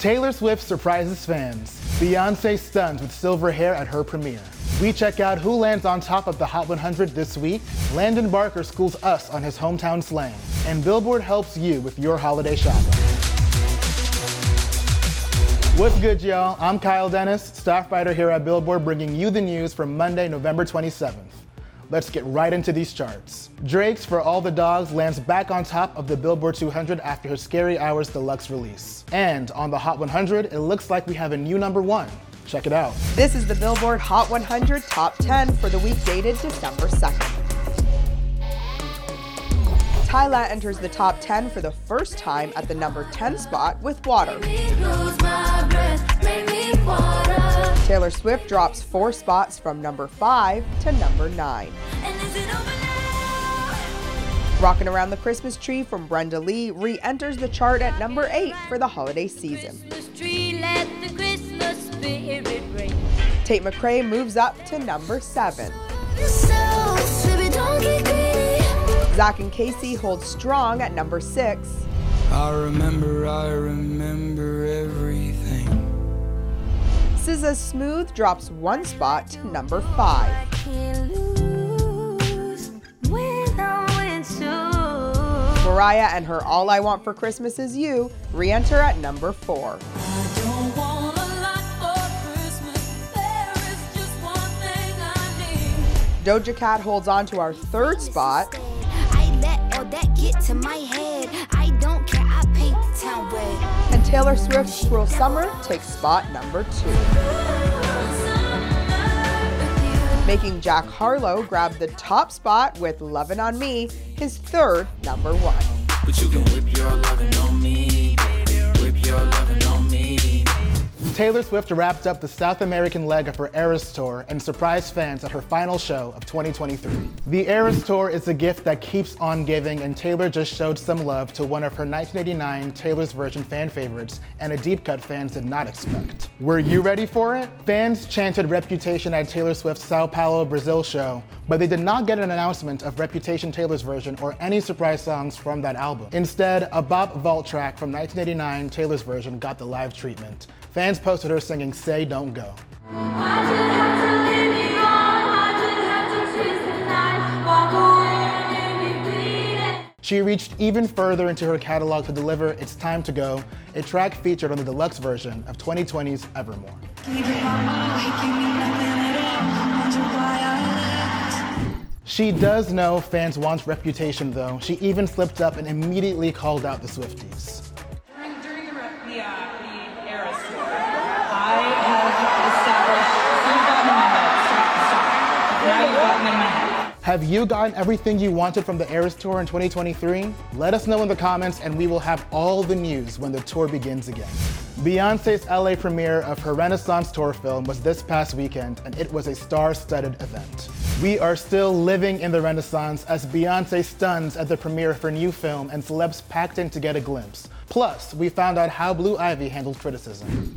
Taylor Swift surprises fans. Beyonce stuns with silver hair at her premiere. We check out who lands on top of the Hot 100 this week. Landon Barker schools us on his hometown slang. And Billboard helps you with your holiday shopping. What's good, y'all? I'm Kyle Dennis, staff writer here at Billboard, bringing you the news for Monday, November 27th. Let's get right into these charts. Drake's For All the Dogs lands back on top of the Billboard 200 after her Scary Hours deluxe release. And on the Hot 100, it looks like we have a new number one. Check it out. This is the Billboard Hot 100 Top 10 for the week dated December 2nd. Tyla enters the top 10 for the first time at the number 10 spot with Water. Taylor Swift drops four spots from number 5 to number 9. Rocking Around the Christmas Tree from Brenda Lee re enters the chart at number 8 for the holiday season. Tate McRae moves up to number 7. Zach and Kacey hold strong at number 6. I remember, I remember everything. SZA's Snooze drops one spot to number 5. Mariah and her All I Want for Christmas Is You re enter at number 4. Doja Cat holds on to our third spot. Taylor Swift's Cruel Summer takes spot number 2. Making Jack Harlow grab the top spot with Lovin' on Me, his third number 1. Taylor Swift wrapped up the South American leg of her Eras Tour and surprised fans at her final show of 2023. The Eras Tour is a gift that keeps on giving, and Taylor just showed some love to one of her 1989 Taylor's Version fan favorites and a deep cut fans did not expect. Were you ready for it? Fans chanted Reputation at Taylor Swift's Sao Paulo, Brazil show, but they did not get an announcement of Reputation Taylor's version or any surprise songs from that album. Instead, a bop vault track from 1989 Taylor's version got the live treatment. Fans posted her singing Say Don't Go. She reached even further into her catalog to deliver It's Time to Go, a track featured on the deluxe version of 2020's Evermore. She does know fans want reputation though. She even slipped up and immediately called out the Swifties. During, during the, the, uh, the Eras tour, I have established, you've gotten in my head, stop, stop. Now you've gotten in my head. Have you gotten everything you wanted from the Eras Tour in 2023? Let us know in the comments and we will have all the news when the tour begins again. Beyonce's LA premiere of her Renaissance tour film was this past weekend and it was a star-studded event. We are still living in the Renaissance as Beyonce stuns at the premiere of her new film and celebs packed in to get a glimpse. Plus, we found out how Blue Ivy handled criticism.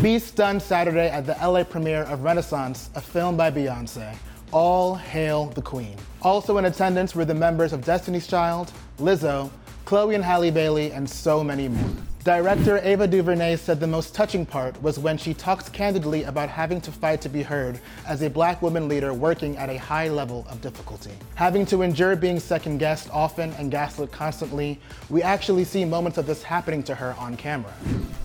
Bey stunned Saturday at the LA premiere of Renaissance, a film by Beyonce. All hail the Queen. Also in attendance were the members of Destiny's Child, Lizzo, Chloe and Halle Bailey, and so many more. Director Ava DuVernay said the most touching part was when she talked candidly about having to fight to be heard as a black woman leader working at a high level of difficulty. Having to endure being second guessed often and gaslit constantly, we actually see moments of this happening to her on camera.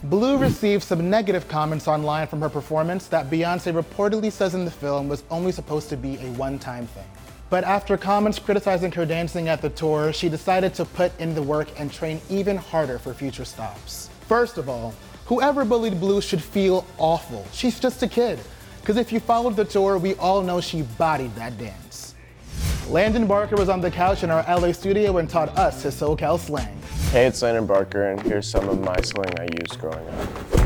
Blue received some negative comments online from her performance that Beyonce reportedly says in the film was only supposed to be a one time thing. But after comments criticizing her dancing at the tour, she decided to put in the work and train even harder for future stops. First of all, whoever bullied Blue should feel awful. She's just a kid. Because if you followed the tour, we all know she bodied that dance. Landon Barker was on the couch in our LA studio and taught us his SoCal slang. Hey, it's Landon Barker, and here's some of my slang I used growing up.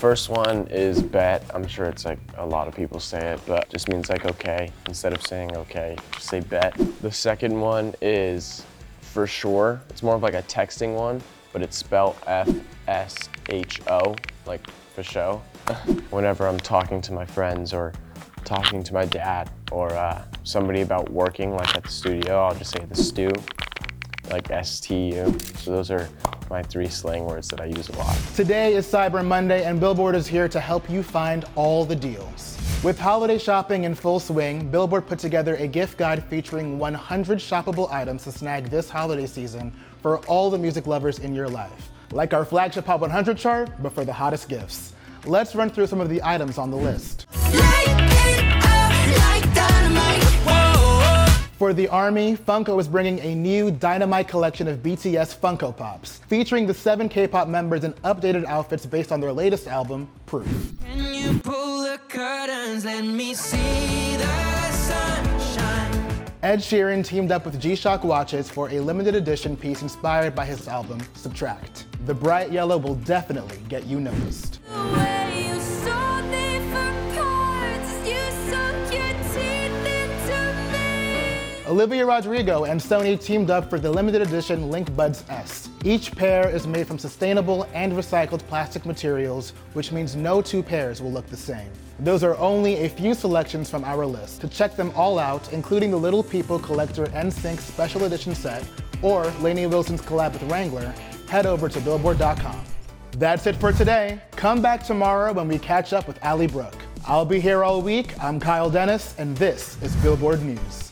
First one is bet. I'm sure it's like a lot of people say it, but just means like okay. Instead of saying okay, just say bet. The second one is for sure. It's more of like a texting one, but it's spelled F S H O, like for show. Whenever I'm talking to my friends or talking to my dad or uh, somebody about working, like at the studio, I'll just say the stew. like STU. So those are my three slang words that I use a lot. Today is Cyber Monday, and Billboard is here to help you find all the deals. With holiday shopping in full swing, Billboard put together a gift guide featuring 100 shoppable items to snag this holiday season for all the music lovers in your life. Like our flagship Pop 100 chart, but for the hottest gifts. Let's run through some of the items on the list. For the Army, Funko is bringing a new dynamite collection of BTS Funko Pops, featuring the seven K-pop members in updated outfits based on their latest album, Proof. Can you pull the curtains? Let me see the sunshine. Ed Sheeran teamed up with G-Shock watches for a limited edition piece inspired by his album, Subtract. The bright yellow will definitely get you noticed. Olivia Rodrigo and Sony teamed up for the limited edition Link Buds S. Each pair is made from sustainable and recycled plastic materials, which means no two pairs will look the same. Those are only a few selections from our list. To check them all out, including the Little People Collector NSYNC Special Edition set or Lainey Wilson's collab with Wrangler, head over to billboard.com. That's it for today. Come back tomorrow when we catch up with Ally Brooke. I'll be here all week. I'm Kyle Dennis, and this is Billboard News.